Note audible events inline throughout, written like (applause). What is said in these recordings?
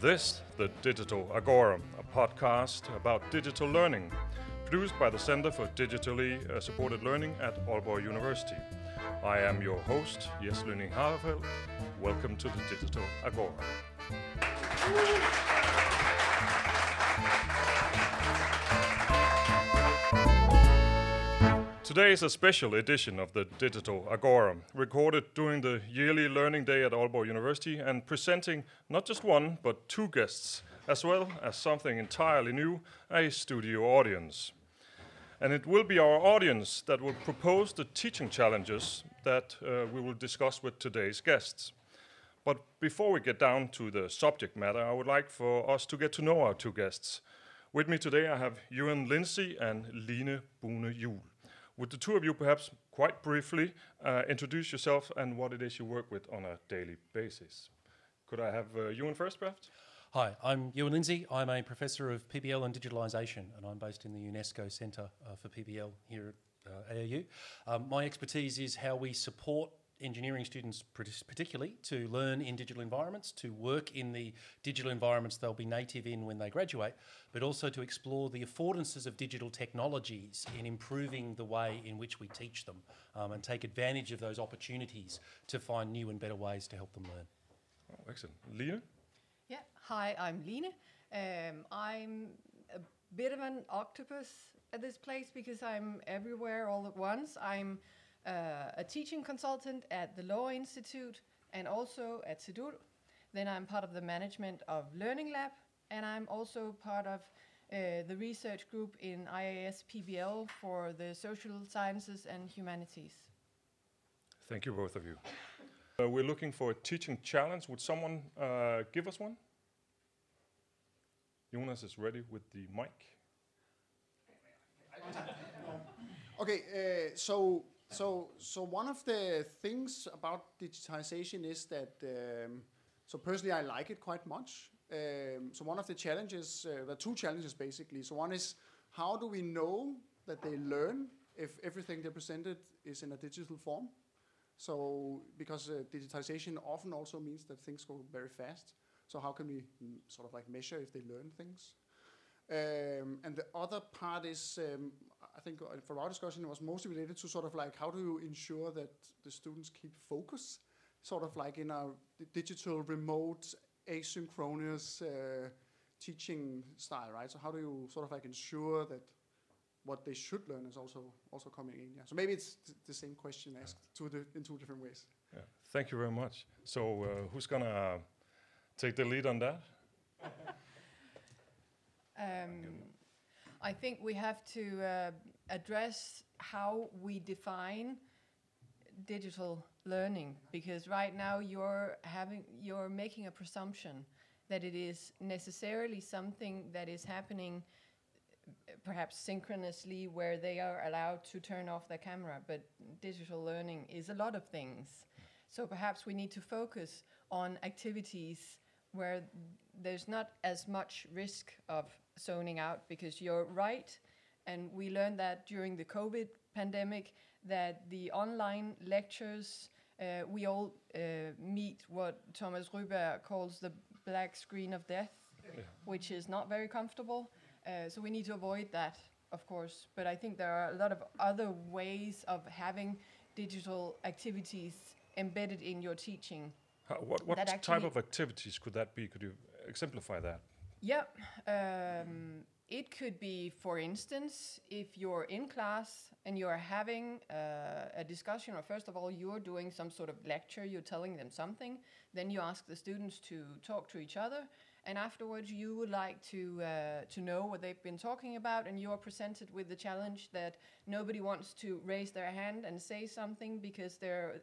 This, the Digital Agora, a podcast about digital learning, produced by the Center for Digitally uh, Supported Learning at Aalborg University. I am your host, Jes Harefeld. Welcome to the Digital Agora. Today is a special edition of the Digital Agora, recorded during the yearly Learning Day at Aalborg University and presenting not just one, but two guests, as well as something entirely new, a studio audience. And it will be our audience that will propose the teaching challenges that uh, we will discuss with today's guests. But before we get down to the subject matter, I would like for us to get to know our two guests. With me today, I have Euan Lindsay and Line Bune Juhl. Would the two of you perhaps quite briefly uh, introduce yourself and what it is you work with on a daily basis? Could I have uh, Euan first, perhaps? Hi, I'm Euan Lindsay. I'm a professor of PBL and digitalisation, and I'm based in the UNESCO Centre uh, for PBL here at uh, AAU. Um, my expertise is how we support engineering students, particularly, to learn in digital environments, to work in the digital environments they'll be native in when they graduate, but also to explore the affordances of digital technologies in improving the way in which we teach them um, and take advantage of those opportunities to find new and better ways to help them learn. Oh, excellent. Line? Yeah, hi, I'm Line. Um, I'm a bit of an octopus at this place because I'm everywhere all at once. I'm uh, a teaching consultant at the Law Institute and also at CDUL. Then I'm part of the management of Learning Lab, and I'm also part of uh, the research group in IAS PBL for the social sciences and humanities. Thank you, both of you. Uh, we're looking for a teaching challenge. Would someone uh, give us one? Jonas is ready with the mic. okay, uh, so so, so one of the things about digitization is that, um, so personally I like it quite much. Um, so one of the challenges, uh, two challenges basically. So one is how do we know that they learn if everything they presented is in a digital form? So because uh, digitization often also means that things go very fast. So how can we mm, sort of like measure if they learn things? Um, and the other part is um, I think uh, for our discussion, it was mostly related to sort of like how do you ensure that the students keep focus, sort of like in a digital, remote, asynchronous uh, teaching style, right? So how do you sort of like ensure that what they should learn is also also coming in? Yeah. So maybe it's the same question asked two in two different ways. Yeah. Thank you very much. So uh, who's gonna take the lead on that? (laughs) um, I think we have to uh, address how we define digital learning because right now you're having you're making a presumption that it is necessarily something that is happening perhaps synchronously where they are allowed to turn off their camera but digital learning is a lot of things. So perhaps we need to focus on activities where there's not as much risk of zoning out because you're right. And we learned that during the COVID pandemic that the online lectures, uh, we all uh, meet what Thomas Ryberg calls the black screen of death, yeah. which is not very comfortable. Uh, so we need to avoid that, of course. But I think there are a lot of other ways of having digital activities embedded in your teaching. How, what what type of activities could that be? Could you exemplify that? Yeah. Um, it could be, for instance, if you're in class and you're having uh, a discussion, or first of all, you're doing some sort of lecture, you're telling them something, then you ask the students to talk to each other, and afterwards you would like to uh, to know what they've been talking about, and you're presented with the challenge that nobody wants to raise their hand and say something because they're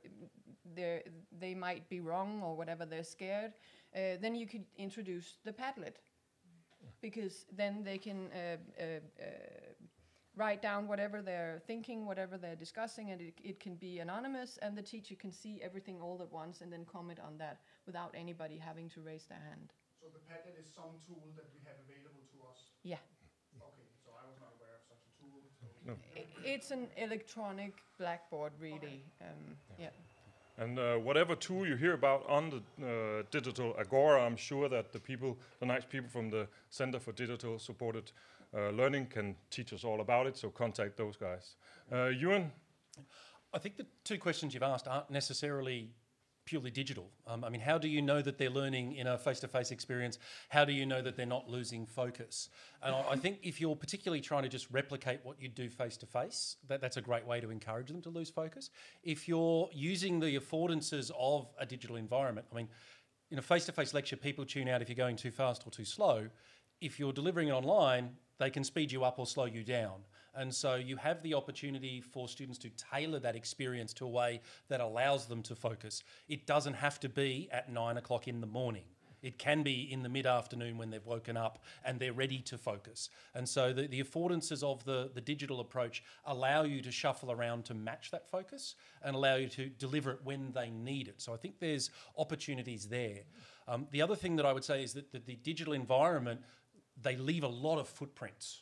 they they might be wrong or whatever, they're scared. Uh, then you could introduce the Padlet because then they can uh, uh, uh, write down whatever they're thinking, whatever they're discussing, and it, it, can be anonymous, and the teacher can see everything all at once and then comment on that without anybody having to raise their hand. So the Padlet is some tool that we have available to us? Yeah. Okay, so I was not aware of such a tool. So no. It's an electronic blackboard, really. Okay. Um, yeah. And uh, whatever tool you hear about on the uh, digital Agora, I'm sure that the people, the nice people from the Center for Digital Supported uh, Learning can teach us all about it, so contact those guys. Uh, Euan? I think the two questions you've asked aren't necessarily purely digital. Um, I mean, how do you know that they're learning in a face-to-face experience? How do you know that they're not losing focus? And I, think if you're particularly trying to just replicate what you do face-to-face, that, that's a great way to encourage them to lose focus. If you're using the affordances of a digital environment, I mean, in a face-to-face lecture, people tune out if you're going too fast or too slow. If you're delivering it online, they can speed you up or slow you down. And so you have the opportunity for students to tailor that experience to a way that allows them to focus. It doesn't have to be at nine o'clock in the morning. It can be in the mid afternoon when they've woken up and they're ready to focus. And so the, the affordances of the, the digital approach allow you to shuffle around to match that focus and allow you to deliver it when they need it. So I think there's opportunities there. Um, the other thing that I would say is that the, the digital environment, they leave a lot of footprints.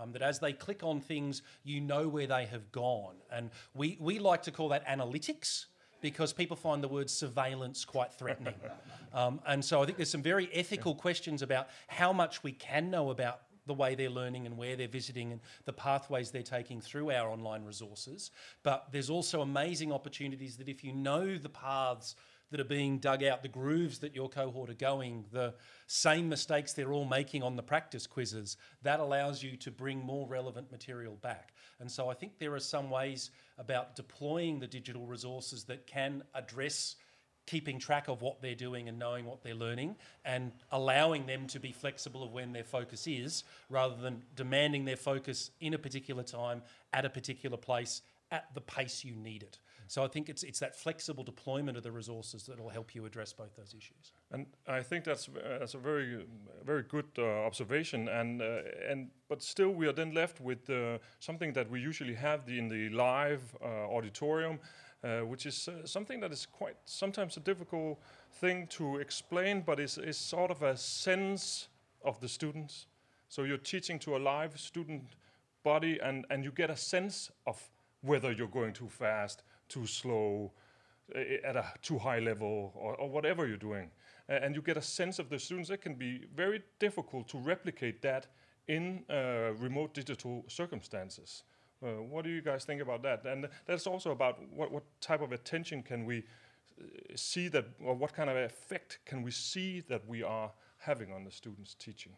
Um, that as they click on things, you know where they have gone. And we, we like to call that analytics because people find the word surveillance quite threatening. (laughs) um, and so I think there's some very ethical questions about how much we can know about the way they're learning and where they're visiting and the pathways they're taking through our online resources. But there's also amazing opportunities that if you know the paths that are being dug out, the grooves that your cohort are going, the same mistakes they're all making on the practice quizzes, that allows you to bring more relevant material back. And so I think there are some ways about deploying the digital resources that can address keeping track of what they're doing and knowing what they're learning and allowing them to be flexible of when their focus is rather than demanding their focus in a particular time at a particular place at the pace you need it. So I think it's it's that flexible deployment of the resources that will help you address both those issues. And I think that's uh, that's a very very good uh, observation. And uh, and but still, we are then left with uh, something that we usually have the, in the live uh, auditorium, uh, which is something that is quite sometimes a difficult thing to explain, but is is sort of a sense of the students. So you're teaching to a live student body, and and you get a sense of whether you're going too fast, too slow, at a too high level, or, or whatever you're doing. and you get a sense of the students. It can be very difficult to replicate that in uh, remote digital circumstances. Uh, what do you guys think about that? And that's also about what, what type of attention can we uh, see that, or what kind of effect can we see that we are having on the students' teaching?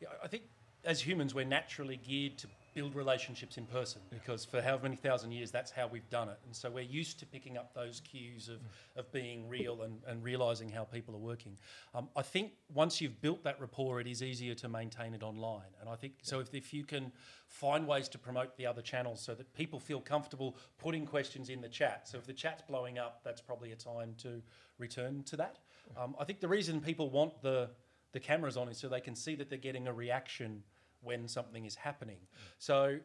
Yeah, I think as humans, we're naturally geared to build relationships in person because for however many thousand years that's how we've done it. And so we're used to picking up those cues of, mm. of being real and, and realizing how people are working. Um, i think once you've built that rapport it is easier to maintain it online. And i think yeah. so if, if you can find ways to promote the other channels so that people feel comfortable putting questions in the chat. So if the chat's blowing up that's probably a time to return to that. Um, i think the reason people want the the cameras on is so they can see that they're getting a reaction when something is happening. So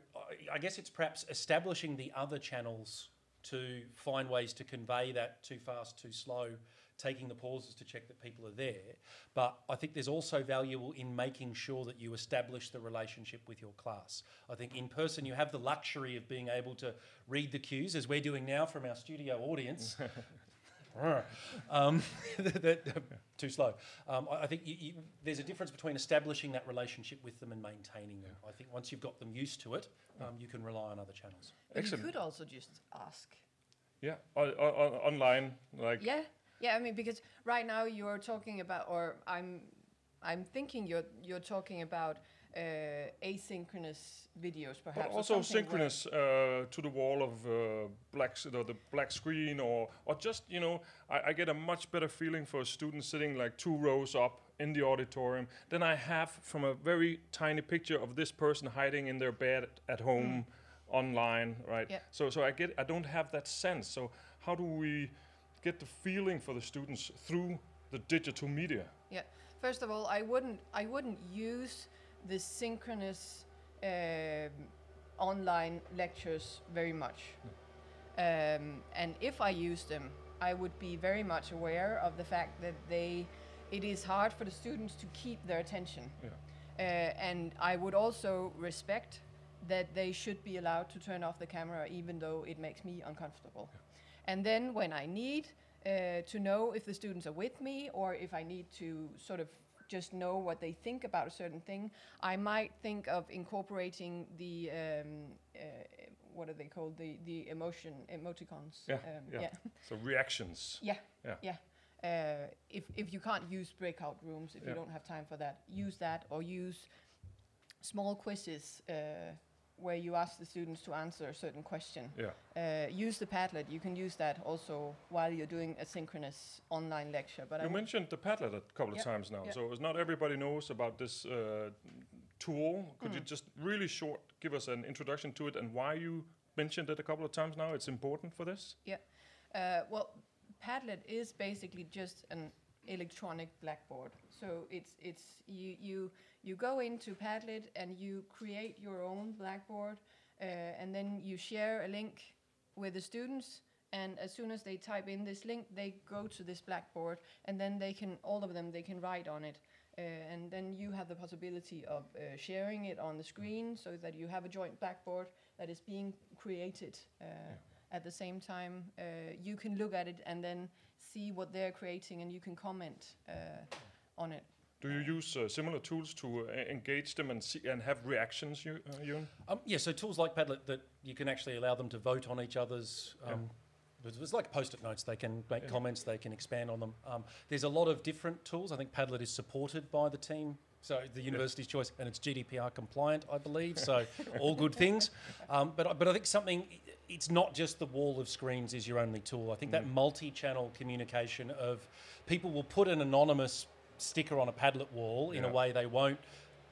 I guess it's perhaps establishing the other channels to find ways to convey that too fast, too slow, taking the pauses to check that people are there. But I think there's also valuable in making sure that you establish the relationship with your class. I think in person you have the luxury of being able to read the cues, as we're doing now from our studio audience. (laughs) um, (laughs) too slow. Um, I, I, think you, you, there's a difference between establishing that relationship with them and maintaining them. I think once you've got them used to it, um, you can rely on other channels. Excellent. You could also just ask. Yeah, online, like. Yeah, yeah. I mean, because right now you're talking about, or I'm, I'm thinking you're you're talking about uh, asynchronous videos, perhaps. But also synchronous uh, to the wall of uh, black, the, the black screen, or or just you know, I, I, get a much better feeling for a student sitting like two rows up in the auditorium than I have from a very tiny picture of this person hiding in their bed at home, mm. online, right? Yeah. So so I get I don't have that sense. So how do we get the feeling for the students through the digital media? Yeah. First of all, I wouldn't I wouldn't use the synchronous uh, online lectures very much. Um, and if I use them, I would be very much aware of the fact that they, it is hard for the students to keep their attention. Yeah. Uh, and I would also respect that they should be allowed to turn off the camera even though it makes me uncomfortable. And then when I need uh, to know if the students are with me or if I need to sort of just know what they think about a certain thing, I might think of incorporating the um, uh, what are they called the the emotion emoticons. Yeah, um, yeah. yeah. So reactions. Yeah. Yeah. Yeah. Uh, if if you can't use breakout rooms, if Yeah. you don't have time for that, use that or use small quizzes uh, where you ask the students to answer a certain question. Yeah. Uh, use the Padlet. You can use that also while you're doing a synchronous online lecture. But I You w- mentioned the Padlet a couple of times now, so it's not everybody knows about this uh, tool. Could you Mm. just really short give us an introduction to it and why you mentioned it a couple of times now? It's important for this. Yeah. Uh, well, Padlet is basically just an electronic blackboard. So it's it's you you you go into Padlet and you create your own blackboard, uh, and then you share a link with the students. And as soon as they type in this link, they go to this blackboard, and then they can all of them they can write on it. Uh, and then you have the possibility of uh, sharing it on the screen so that you have a joint blackboard that is being created uh, at the same time. Uh, you can look at it and then see what they're creating, and you can comment uh, on it. Do you use uh, similar tools to uh, engage them and see and have reactions, you, uh, Euan? Um, yeah, so tools like Padlet that you can actually allow them to vote on each other's. Um, Yeah. It's it's like post-it notes. They can make Yeah. comments. They can expand on them. Um, there's a lot of different tools. I think Padlet is supported by the team, so the university's choice, and it's GDPR compliant, I believe. So all good things. (laughs) Um, but but I think something. It's not just the wall of screens is your only tool. I think that multi-channel communication of people will put an anonymous sticker on a Padlet wall in a way they won't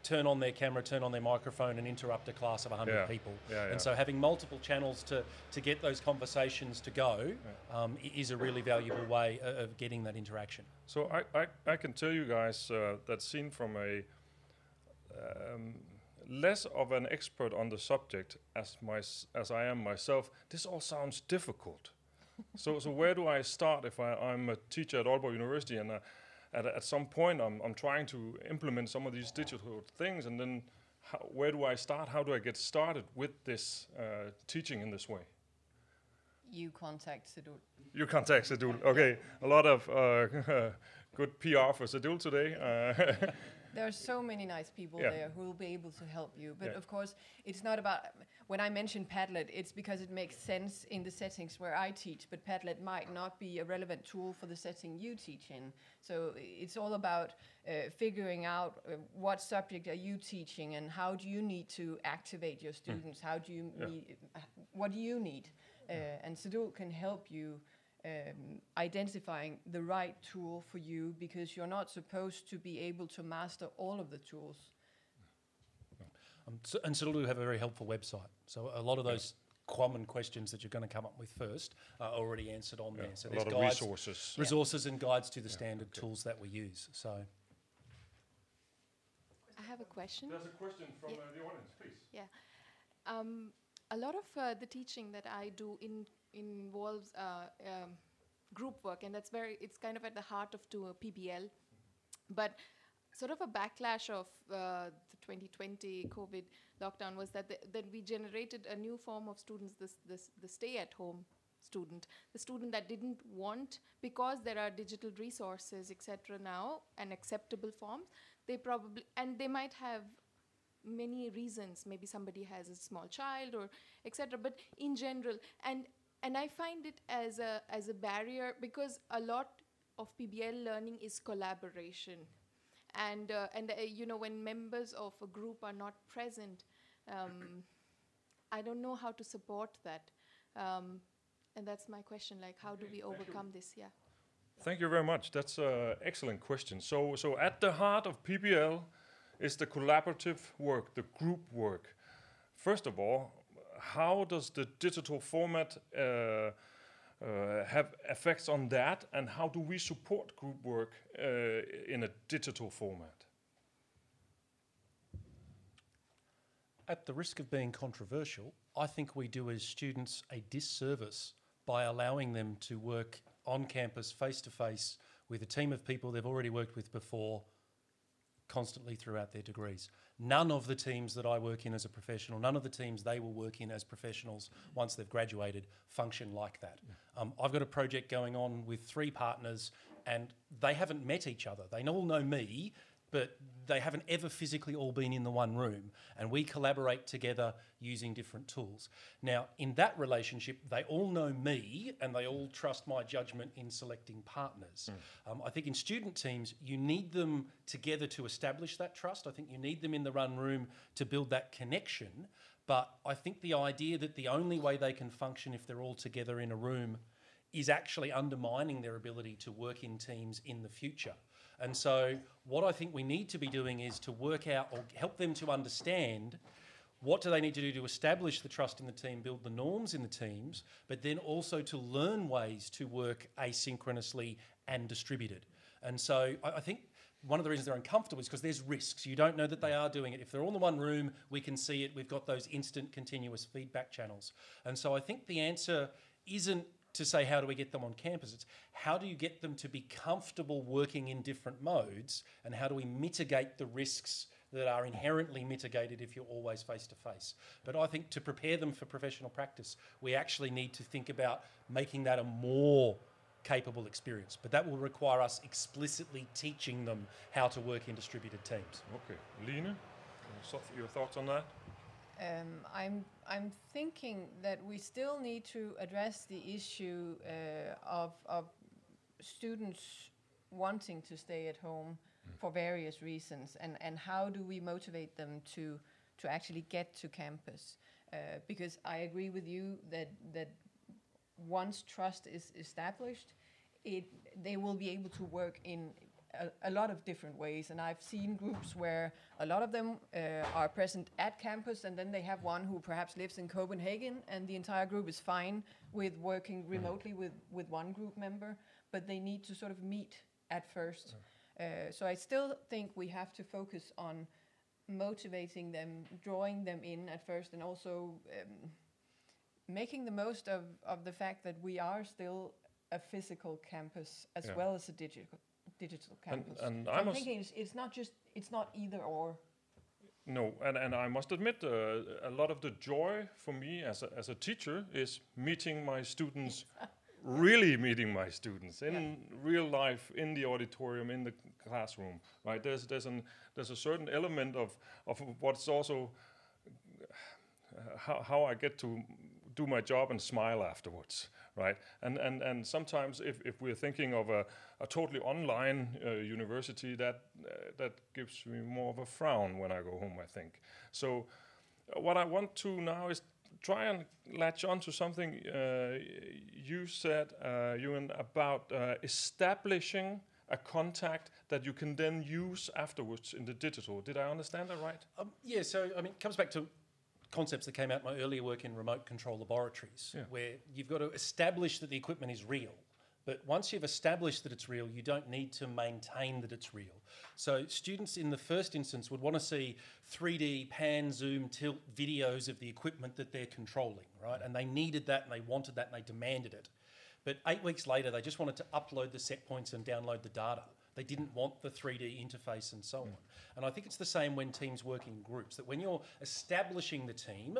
turn on their camera, turn on their microphone, and interrupt a class of 100 Yeah. people. Yeah, yeah. And so having multiple channels to, to get those conversations to go um, is a really valuable way of getting that interaction. So I, I, I can tell you guys uh, that seen from a um, less of an expert on the subject as my as I am myself, this all sounds difficult. so so where do I start if I, I'm a teacher at Aalborg University and uh, at, at some point I'm, I'm trying to implement some of these digital things and then how, where do I start? How do I get started with this uh, teaching in this way? You contact CDUL. You contact CDUL. Okay, a lot of uh, (laughs) good PR for CDUL today. (laughs) There are so many nice people Yeah. there who will be able to help you. But Yeah. of course, it's not about. When I mention Padlet, it's because it makes sense in the settings where I teach. But Padlet might not be a relevant tool for the setting you teach in. So it's all about uh, figuring out uh, what subject are you teaching and how do you need to activate your students. How do you Yeah. need, uh, what do you need? Uh, and CDUL can help you um, identifying the right tool for you because you're not supposed to be able to master all of the tools. Um, so, and so do have a very helpful website. So a lot of those common questions that you're going to come up with first are already answered on yeah, there. So a there's lot of guides, resources. resources and guides to the standard tools that we use. So I have a question. There's a question from Yeah. uh, the audience, please. Yeah. Um, a lot of uh, the teaching that I do in, involves uh, um, group work, and that's very. It's kind of at the heart of to PBL, but sort of a backlash of uh, the 2020 COVID lockdown was that the, that we generated a new form of students, this this the stay-at-home student, the student that didn't want because there are digital resources, etc. Now and acceptable forms, they probably and they might have many reasons maybe somebody has a small child or etc but in general and and i find it as a as a barrier because a lot of pbl learning is collaboration and uh, and uh, you know when members of a group are not present um, i don't know how to support that um, and that's my question like how do we overcome this yeah Thank you very much. That's an excellent question. So, so at the heart of PBL is the collaborative work, the group work. First of all, how does the digital format uh, uh, have effects on that, and how do we support group work uh, in a digital format? at the risk of being controversial, I think we do as students a disservice by allowing them to work on campus face to face with a team of people they've already worked with before constantly throughout their degrees. None of the teams that I work in as a professional, none of the teams they will work in as professionals once they've graduated function like that. Um, I've got a project going on with three partners, and they haven't met each other. They all know me, but they haven't ever physically all been in the one room and we collaborate together using different tools. Now, in that relationship, they all know me and they all trust my judgment in selecting partners. Mm. Um, I think in student teams, you need them together to establish that trust. I think you need them in the run room to build that connection. But I think the idea that the only way they can function if they're all together in a room is actually undermining their ability to work in teams in the future. And so, what I think we need to be doing is to work out or help them to understand what do they need to do to establish the trust in the team, build the norms in the teams, but then also to learn ways to work asynchronously and distributed. And so, I, I think one of the reasons they're uncomfortable is because there's risks. You don't know that they are doing it. If they're all in the one room, we can see it. We've got those instant continuous feedback channels. And so I think the answer isn't to say how do we get them on campus. It's how do you get them to be comfortable working in different modes and how do we mitigate the risks that are inherently mitigated if you're always face to face. But I think to prepare them for professional practice, we actually need to think about making that a more capable experience. But that will require us explicitly teaching them how to work in distributed teams. Okay. Line, your thoughts on that? Um, I'm I'm thinking that we still need to address the issue uh, of of students wanting to stay at home mm. for various reasons, and and how do we motivate them to to actually get to campus? Uh, because I agree with you that that once trust is established, it they will be able to work in a, a, lot of different ways. And I've seen groups where a lot of them uh, are present at campus, and then they have one who perhaps lives in Copenhagen, and the entire group is fine with working mm-hmm. remotely with, with one group member, but they need to sort of meet at first. Uh, so I still think we have to focus on motivating them, drawing them in at first, and also um, making the most of, of the fact that we are still a physical campus as yeah. well as a digital digital campus. And, and so I'm thinking it's, it's not just it's not either or. No, and, and I must admit, uh, a lot of the joy for me as a, as a teacher is meeting my students, (laughs) really meeting my students in yeah. real life, in the auditorium, in the classroom. Right? There's there's an there's a certain element of of what's also uh, how how I get to do my job and smile afterwards right? And and and sometimes if, if we're thinking of a, a totally online uh, university, that uh, that gives me more of a frown when I go home. I think so. Uh, what I want to now is try and latch on to something uh, you said, uh, Euan, about uh, establishing a contact that you can then use afterwards in the digital. Did I understand that right? Um, yeah, so I mean, it comes back to concepts that came out in my earlier work in remote control laboratories, yeah. where you've got to establish that the equipment is real. But once you've established that it's real, you don't need to maintain that it's real. So students in the first instance would want to see 3D pan, zoom, tilt videos of the equipment that they're controlling, right? And they needed that and they wanted that and they demanded it. But eight weeks later, they just wanted to upload the set points and download the data. They didn't want the 3D interface and so on. And I think it's the same when teams work in groups, that when you're establishing the team,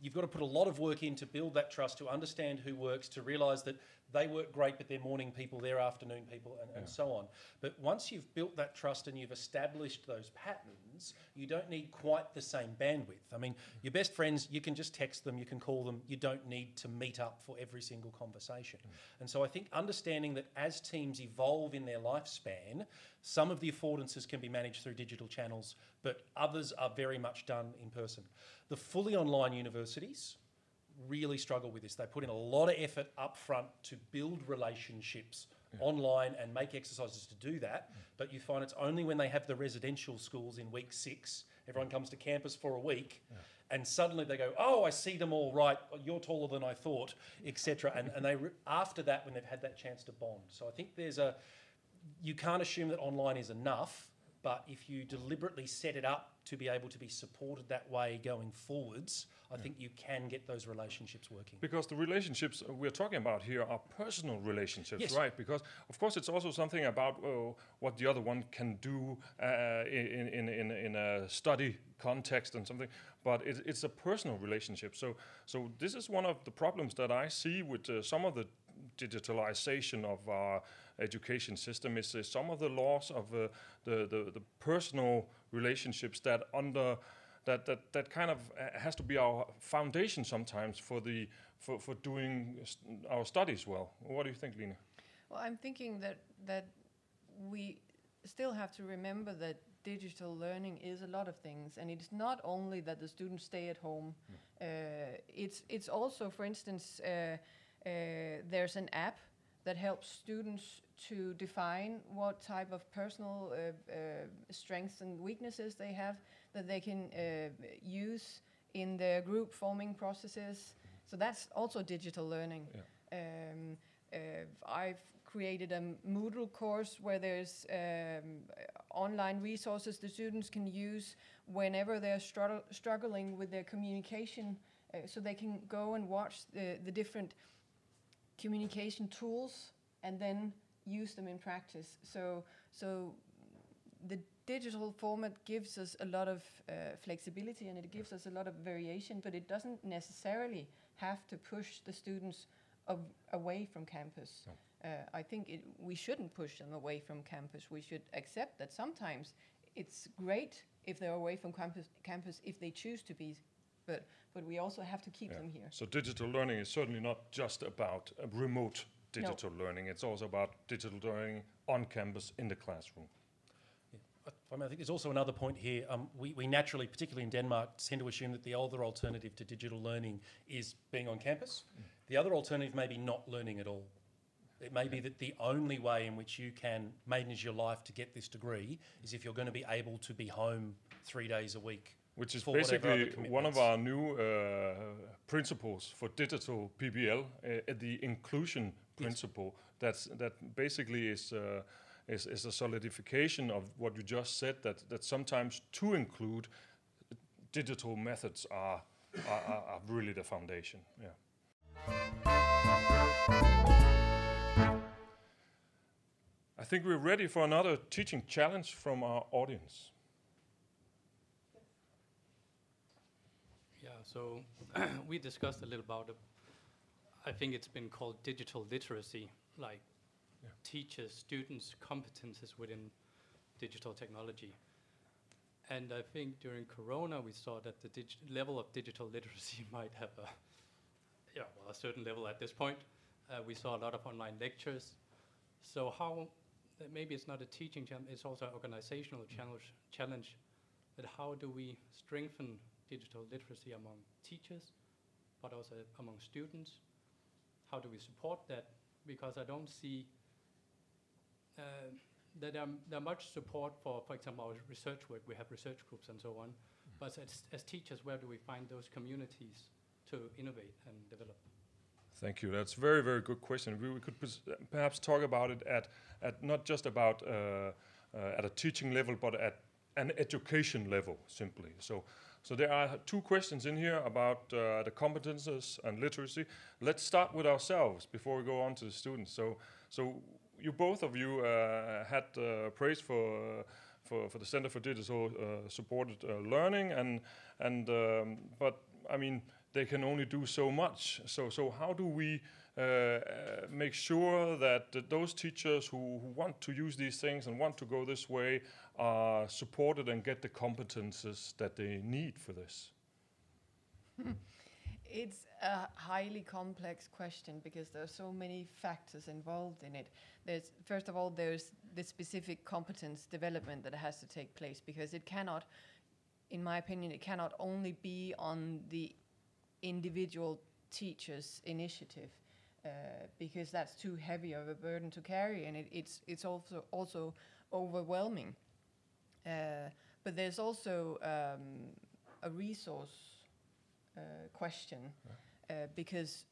you've got to put a lot of work in to build that trust, to understand who works, to realize that they work great, but they're morning people, they're afternoon people, and, and so on. But once you've built that trust and you've established those patterns, you don't need quite the same bandwidth. I mean, your best friends, you can just text them, you can call them, you don't need to meet up for every single conversation. Mm. And so I think understanding that as teams evolve in their lifespan, some of the affordances can be managed through digital channels, but others are very much done in person. The fully online universities, really struggle with this. They put in a lot of effort up front to build relationships yeah. online and make exercises to do that. But you find it's only when they have the residential schools in week six, everyone comes to campus for a week. Yeah. And suddenly they go, oh, I see them all right. You're taller than I thought, etc. And, and they re- after that, when they've had that chance to bond. So I think there's a, you can't assume that online is enough But if you deliberately set it up to be able to be supported that way going forwards, I think you can get those relationships working. Because the relationships we're talking about here are personal relationships, Yes. right? Because of course it's also something about oh, what the other one can do uh, in, in, in, in a study context and something, but it, it's a personal relationship. So, so this is one of the problems that I see with uh, some of the digitalization of our education system is uh, some of the loss of uh, the, the, the personal relationships that under that, that, that kind of uh, has to be our foundation sometimes for the for, for doing st- our studies well. What do you think, Line? Well, I'm thinking that that we still have to remember that digital learning is a lot of things, and it's not only that the students stay at home. Uh, it's it's also, for instance, uh, uh, there's an app that helps students to define what type of personal uh, uh, strengths and weaknesses they have that they can uh, use in their group forming processes. So that's also digital learning. Um, uh, I've created a Moodle course where there's um, online resources the students can use whenever they're struggling with their communication, uh, so they can go and watch the, the different communication tools and then use them in practice. So, so the digital format gives us a lot of uh, flexibility and it gives us a lot of variation, but it doesn't necessarily have to push the students away from campus. Uh, I think it, we shouldn't push them away from campus. We should accept that sometimes it's great if they're away from campus, campus if they choose to be, but but we also have to keep Yeah. them here. So digital learning is certainly not just about uh, remote digital learning. It's also about digital learning on campus in the classroom. I I mean, I think there's also another point here. Um, we, we naturally, particularly in Denmark, tend to assume that the older alternative to digital learning is being on campus. The other alternative may be not learning at all. It may be that the only way in which you can manage your life to get this degree is if you're going to be able to be home three days a week. Which is for whatever other basically one of our new uh, principles for digital PBL, uh, the inclusion principle. That's that basically is, uh, is is a solidification of what you just said. That that sometimes to include digital methods are are, are, are really the foundation. Yeah. I think we're ready for another teaching challenge from our audience. Yeah, so (clears throat) we discussed a little about. I think it's been called digital literacy, like Yeah. teachers, students' competences within digital technology. And I think during Corona, we saw that the dig- level of digital (laughs) literacy (laughs) might have a, yeah, well, a certain level at this point. Uh, we saw a lot of online lectures. So how, maybe it's not a teaching challenge, it's also an organizational challenge, challenge that how do we strengthen digital literacy among teachers, but also among students? How do we support that? Because I don't see uh, that there, there much support for, for example, our research work. We have research groups and so on. But as, as teachers, where do we find those communities to innovate and develop? Thank you. That's a very, very good question. We, we could pers- perhaps talk about it at, at not just about uh, uh, at a teaching level, but at an education level, simply. So, so there are two questions in here about uh, the competences and literacy. Let's start with ourselves before we go on to the students. So, so you both of you uh, had uh, praise for. For, for the Center for Digital uh, Supported uh, Learning, and and um, but I mean they can only do so much. So so how do we Uh, uh, make sure that th- those teachers who, who want to use these things and want to go this way are supported and get the competences that they need for this? (laughs) It's a highly complex question because there are so many factors involved in it. There's first of all there's the specific competence development that has to take place because it cannot, in my opinion, it cannot only be on the individual teacher's initiative uh, because that's too heavy of a burden to carry and it, it's it's also also overwhelming. Uh, but there's also um, a resource uh, question uh, because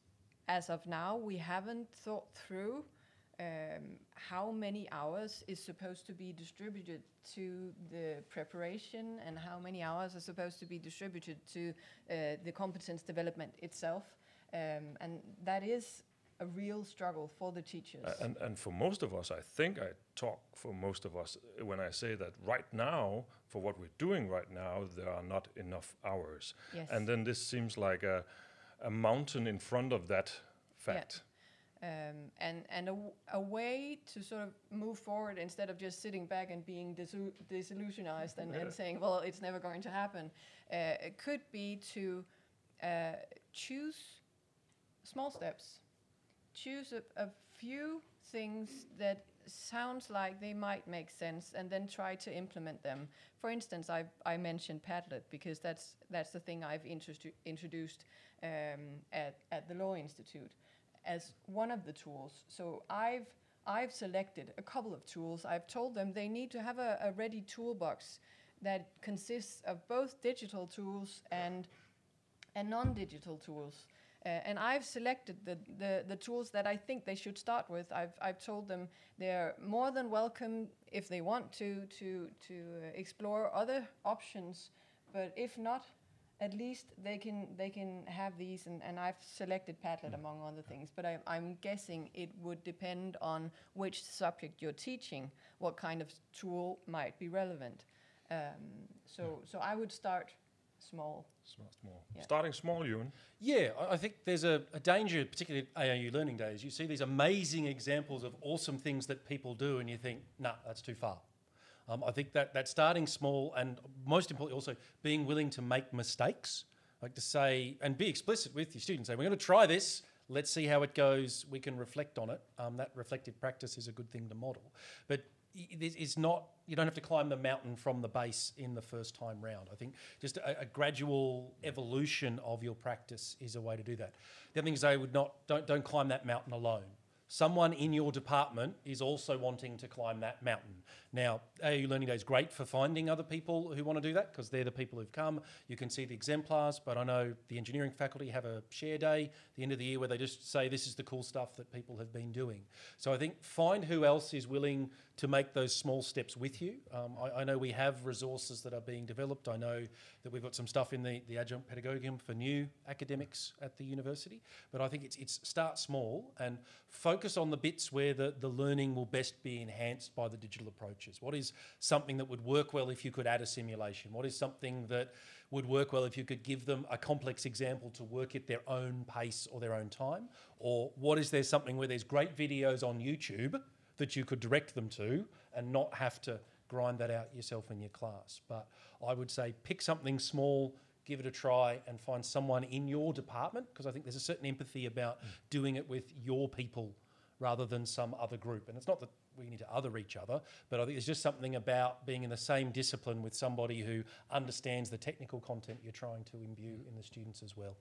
as of now we haven't thought through um, how many hours is supposed to be distributed to the preparation and how many hours are supposed to be distributed to uh, the competence development itself. Um, and that is a real struggle for the teachers. Uh, and, and for most of us, I think I talk for most of us when I say that right now, for what we're doing right now, there are not enough hours. Yes. And then this seems like a, a mountain in front of that fact. um, and and a, a way to sort of move forward instead of just sitting back and being disillu- disillusionized and, and saying, well, it's never going to happen. Uh, it could be to uh, choose small steps, choose a, a few things that sounds like they might make sense, and then try to implement them. For instance, I I mentioned Padlet because that's that's the thing I've introdu- introduced um, at at the Law Institute as one of the tools. So I've I've selected a couple of tools. I've told them they need to have a, a ready toolbox that consists of both digital tools and and non-digital tools. Uh, and I've selected the, the, the tools that I think they should start with. I've, I've told them they're more than welcome if they want to to to uh, explore other options, but if not, at least they can they can have these. And, and I've selected Padlet among other things. But I, I'm guessing it would depend on which subject you're teaching, what kind of tool might be relevant. Um, so so I would start small. Small, small. Yeah. Starting small, Euan. Yeah, I I think there's a, a danger, particularly at AAU Learning Days. You see these amazing examples of awesome things that people do, and you think, nah, that's too far. Um, I think that, that starting small and most importantly also being willing to make mistakes, like to say and be explicit with your students. Say, we're going to try this. Let's see how it goes. We can reflect on it. Um, that reflective practice is a good thing to model. But i- it is not, you don't have to climb the mountain from the base in the first time round. I think just a, a gradual evolution of your practice is a way to do that. The other thing is I would not, don't, don't climb that mountain alone someone in your department is also wanting to climb that mountain. Now, AU Learning Day is great for finding other people who want to do that because they're the people who've come. You can see the exemplars, but I know the engineering faculty have a share day at the end of the year where they just say this is the cool stuff that people have been doing. So I think find who else is willing to make those small steps with you. Um, I, I know we have resources that are being developed. I know that we've got some stuff in the, the adjunct pedagogium for new academics at the university. But I think it's, it's start small and focus on the bits where the, the learning will best be enhanced by the digital approaches. What is something that would work well if you could add a simulation? What is something that would work well if you could give them a complex example to work at their own pace or their own time? Or what is there something where there's great videos on YouTube that you could direct them to and not have to grind that out yourself in your class? But I would say pick something small, give it a try, and find someone in your department because I think there's a certain empathy about mm. doing it with your people rather than some other group. And it's not that we need to other each other, but I think there's just something about being in the same discipline with somebody who understands the technical content you're trying to imbue in the students as well.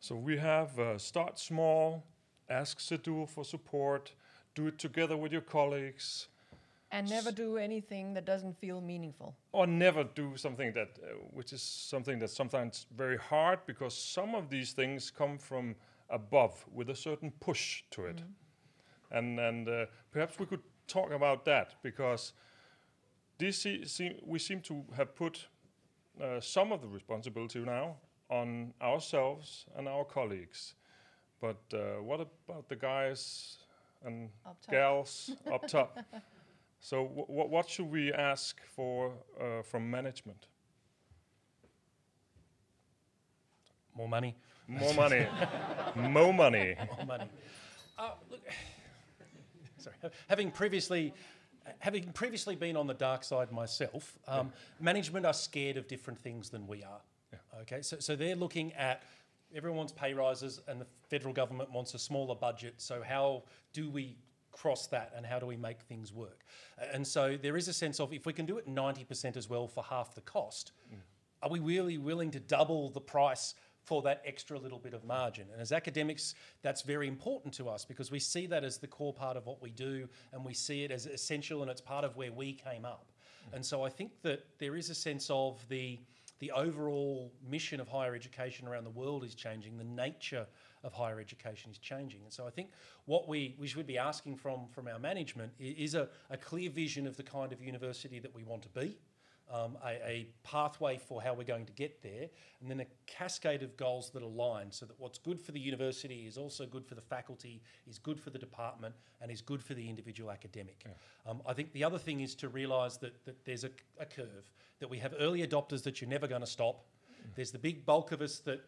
So we have uh, start small, ask CDUL for support, do it together with your colleagues, And never do anything that doesn't feel meaningful. or never do something that, uh, which is something that's sometimes very hard because some of these things come from above with a certain push to it. And, and uh, perhaps we could talk about that because this se- se- we seem to have put uh, some of the responsibility now on ourselves and our colleagues. But uh, what about the guys and Up gals up (laughs) top? So, w- w- what should we ask for uh, from management? More money, More money, (laughs) more money. more money. Uh, look, sorry, having previously. Having previously been on the dark side myself, um, management are scared of different things than we are. Okay, so, so they're looking at everyone wants pay rises and the federal government wants a smaller budget. So how do we cross that and how do we make things work? And so there is a sense of if we can do it 90% as well for half the cost, are we really willing to double the price for that extra little bit of margin? And as academics, that's very important to us because we see that as the core part of what we do and we see it as essential and it's part of where we came up. Mm. And so I think that there is a sense of the the overall mission of higher education around the world is changing. The nature of higher education is changing. And so I think what we, we should be asking from, from our management is a, a clear vision of the kind of university that we want to be. Um, a, a pathway for how we're going to get there, and then a cascade of goals that align so that what's good for the university is also good for the faculty, is good for the department, and is good for the individual academic. Um, I think the other thing is to realise that, that there's a, a curve, that we have early adopters that you're never going to stop. There's the big bulk of us that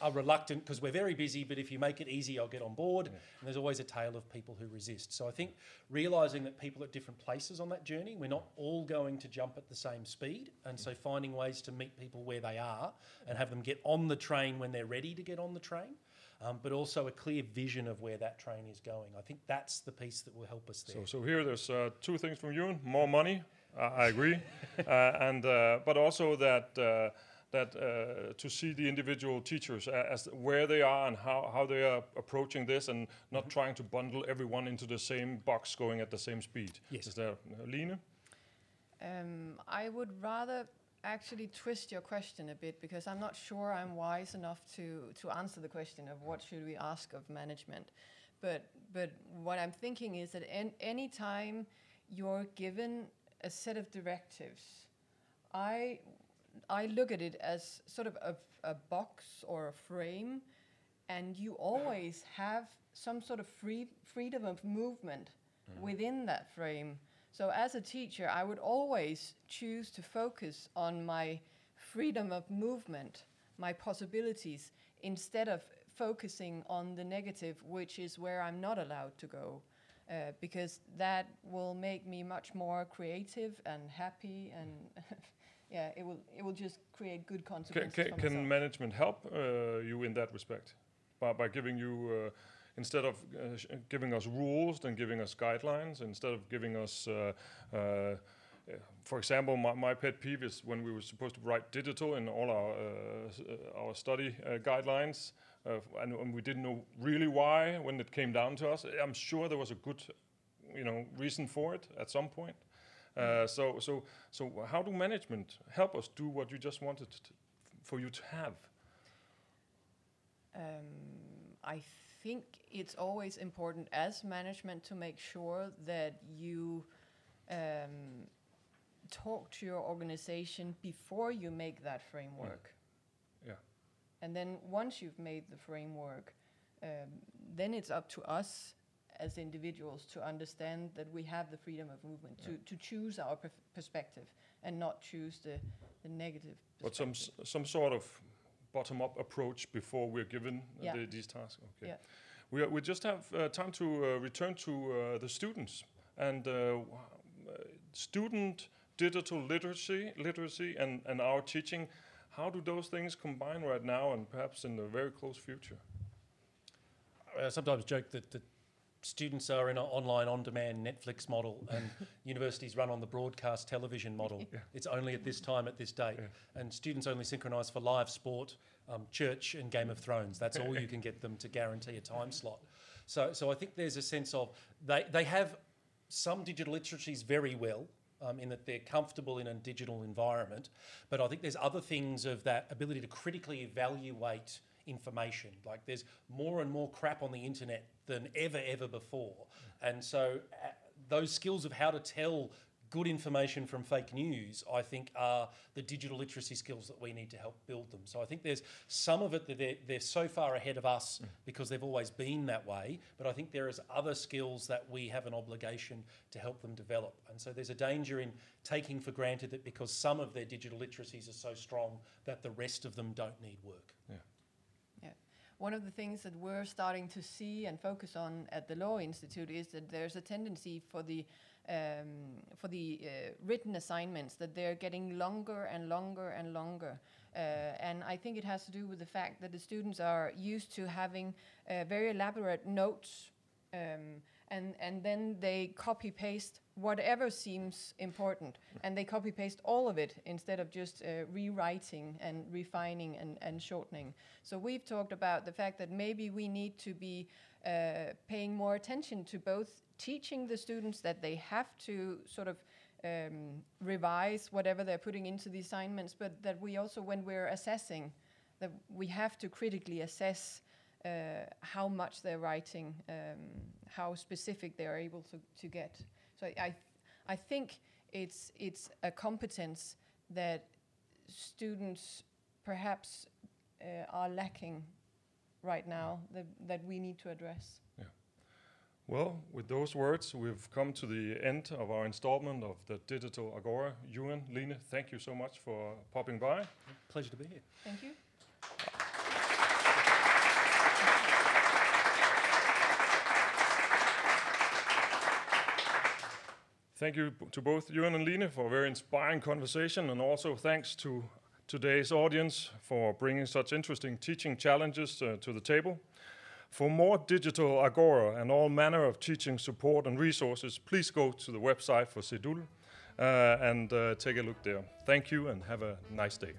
are reluctant because we're very busy, but if you make it easy, I'll get on board. And there's always a tail of people who resist. So I think realizing that people are at different places on that journey, we're not all going to jump at the same speed. And so finding ways to meet people where they are and have them get on the train when they're ready to get on the train. Um, but also a clear vision of where that train is going. I think that's the piece that will help us there. So, so here there's uh, two things from you: more money, uh, I agree, (laughs) uh, and uh, but also that uh, that uh, to see the individual teachers a- as where they are and how, how they are approaching this, and not trying to bundle everyone into the same box, going at the same speed. Yes. Is there, uh, Line? Um, I would rather actually twist your question a bit because I'm not sure I'm wise enough to, to answer the question of what should we ask of management. But, but what I'm thinking is that an, any time you're given a set of directives, I, I look at it as sort of a, a box or a frame, and you always have some sort of free, freedom of movement within that frame. So as a teacher, I would always choose to focus on my freedom of movement, my possibilities, instead of focusing on the negative, which is where I'm not allowed to go. Uh, because that will make me much more creative and happy, and (laughs) yeah, it will it will just create good Can, consequences. can, for can management help uh, you in that respect? By, by giving you uh, instead of uh, sh- giving us rules then giving us guidelines instead of giving us uh, uh, for example my, my pet peeve is when we were supposed to write digital in all our uh, uh, our study uh, guidelines uh, and, and we didn't know really why when it came down to us. I'm sure there was a good you know reason for it at some point uh, so so so how do management help us do what you just wanted to, for you to have Um, I think it's always important as management to make sure that you um, talk to your organization before you make that framework. Yeah. And then once you've made the framework, um, then it's up to us as individuals to understand that we have the freedom of movement to, to choose our perf- perspective and not choose the, the negative but some some sort of bottom up approach before we're given Yeah. the, these tasks? Okay. Yeah. we, are, we just have uh, time to uh, return to uh, the students. And uh, uh, student digital literacy literacy and, and our teaching how do those things combine right now and perhaps in the very close future? I sometimes joke that the students are in an online on-demand Netflix model (laughs) and universities run on the broadcast television model. It's only at this time, at this date. And students only synchronise for live sport, um, church and Game of Thrones. That's all you can get them to guarantee a time (laughs) slot. So, so I think there's a sense of they, they have some digital literacies very well, um, in that they're comfortable in a digital environment. But I think there's other things of that ability to critically evaluate information. Like there's more and more crap on the internet than ever, ever before. And so uh, those skills of how to tell good information from fake news, I think, are the digital literacy skills that we need to help build them. So I think there's some of it that they're, they're so far ahead of us because they've always been that way. But I think there is other skills that we have an obligation to help them develop. And so there's a danger in taking for granted that because some of their digital literacies are so strong that the rest of them don't need work. Yeah. One of the things that we're starting to see and focus on at the Law Institute is that there's a tendency for the um, for the uh, written assignments that they're getting longer and longer and longer. Uh, and I think it has to do with the fact that the students are used to having uh, very elaborate notes um, and and then they copy paste whatever seems important and they copy paste all of it instead of just uh, rewriting and refining and, and shortening. So we've talked about the fact that maybe we need to be uh, paying more attention to both teaching the students that they have to sort of um, revise whatever they're putting into the assignments, but that we also, when we're assessing, that we have to critically assess uh, how much they're writing, um, how specific they are able to, to get. So I, I think it's it's a competence that students perhaps uh, are lacking right now that, that we need to address. Well, with those words, we've come to the end of our installment of the Digital Agora. Euan, Line, thank you so much for popping by. Pleasure to be here. Thank you. Thank you to both Euan and Line for a very inspiring conversation, and also thanks to today's audience for bringing such interesting teaching challenges uh, to the table. For more digital Agora and all manner of teaching support and resources, please go to the website for CDUL uh, and uh, take a look there. Thank you and have a nice day.